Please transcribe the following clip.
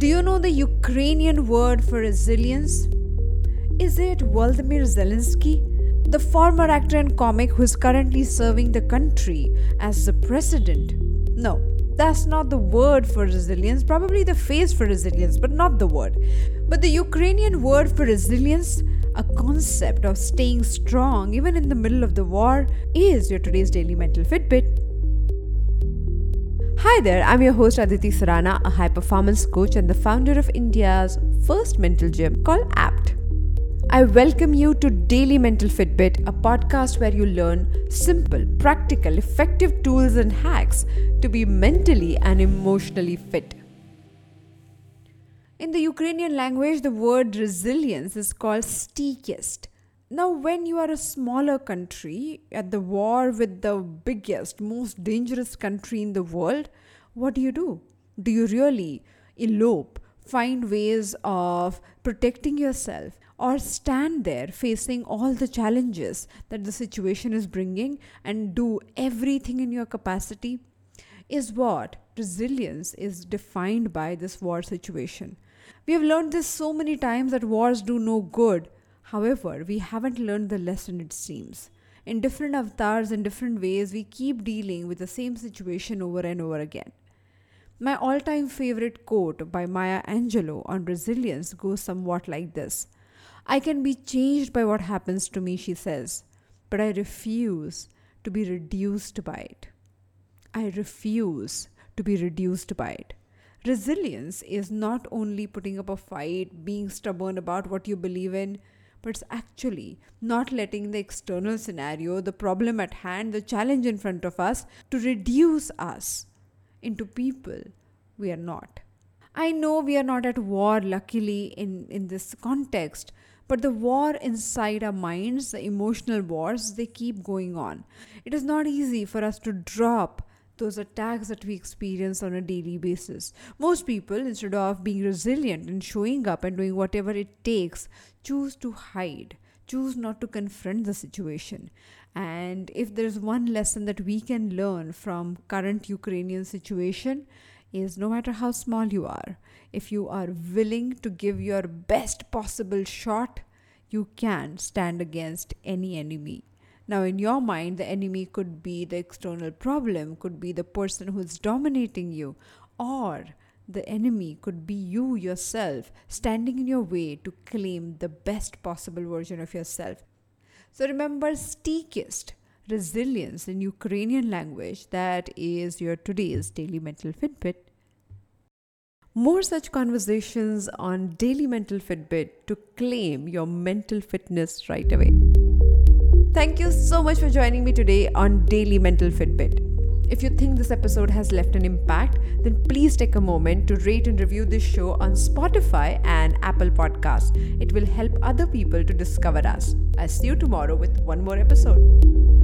Do you know the Ukrainian word for resilience? Is it Volodymyr Zelensky? The former actor and comic who is currently serving the country as the president? No, that's not the word for resilience, probably the face for resilience, but not the word. But the Ukrainian word for resilience, a concept of staying strong even in the middle of the war, is your today's daily mental Fitbit. Hi there, I'm your host Aditi Surana, a high performance coach and the founder of India's first mental gym called APT. I welcome you to Daily Mental Fitbit, a podcast where you learn simple, practical, effective tools and hacks to be mentally and emotionally fit. In the Ukrainian language, the word resilience is called stykist. Now, when you are a smaller country at the war with the biggest, most dangerous country in the world, what do you do? Do you really elope, find ways of protecting yourself? or stand there facing all the challenges that the situation is bringing and do everything in your capacity is what resilience is defined by this war situation. We have learned this so many times that wars do no good. However, we haven't learned the lesson, it seems. In different avatars, in different ways, we keep dealing with the same situation over and over again. My all time favorite quote by Maya Angelou on resilience goes somewhat like this I can be changed by what happens to me, she says, but I refuse to be reduced by it. I refuse to be reduced by it. Resilience is not only putting up a fight, being stubborn about what you believe in, but it's actually not letting the external scenario, the problem at hand, the challenge in front of us to reduce us into people we are not. I know we are not at war, luckily, in, in this context, but the war inside our minds, the emotional wars, they keep going on. It is not easy for us to drop those attacks that we experience on a daily basis. Most people, instead of being resilient and showing up and doing whatever it takes, choose to hide, choose not to confront the situation. And if there's one lesson that we can learn from current Ukrainian situation, is no matter how small you are, if you are willing to give your best possible shot, you can stand against any enemy. Now, in your mind, the enemy could be the external problem, could be the person who's dominating you, or the enemy could be you yourself standing in your way to claim the best possible version of yourself. So remember, stykist, resilience in Ukrainian language, that is your today's daily mental Fitbit. More such conversations on Daily Mental Fitbit to claim your mental fitness right away. Thank you so much for joining me today on Daily Mental Fitbit. If you think this episode has left an impact, then please take a moment to rate and review this show on Spotify and Apple Podcasts. It will help other people to discover us. I'll see you tomorrow with one more episode.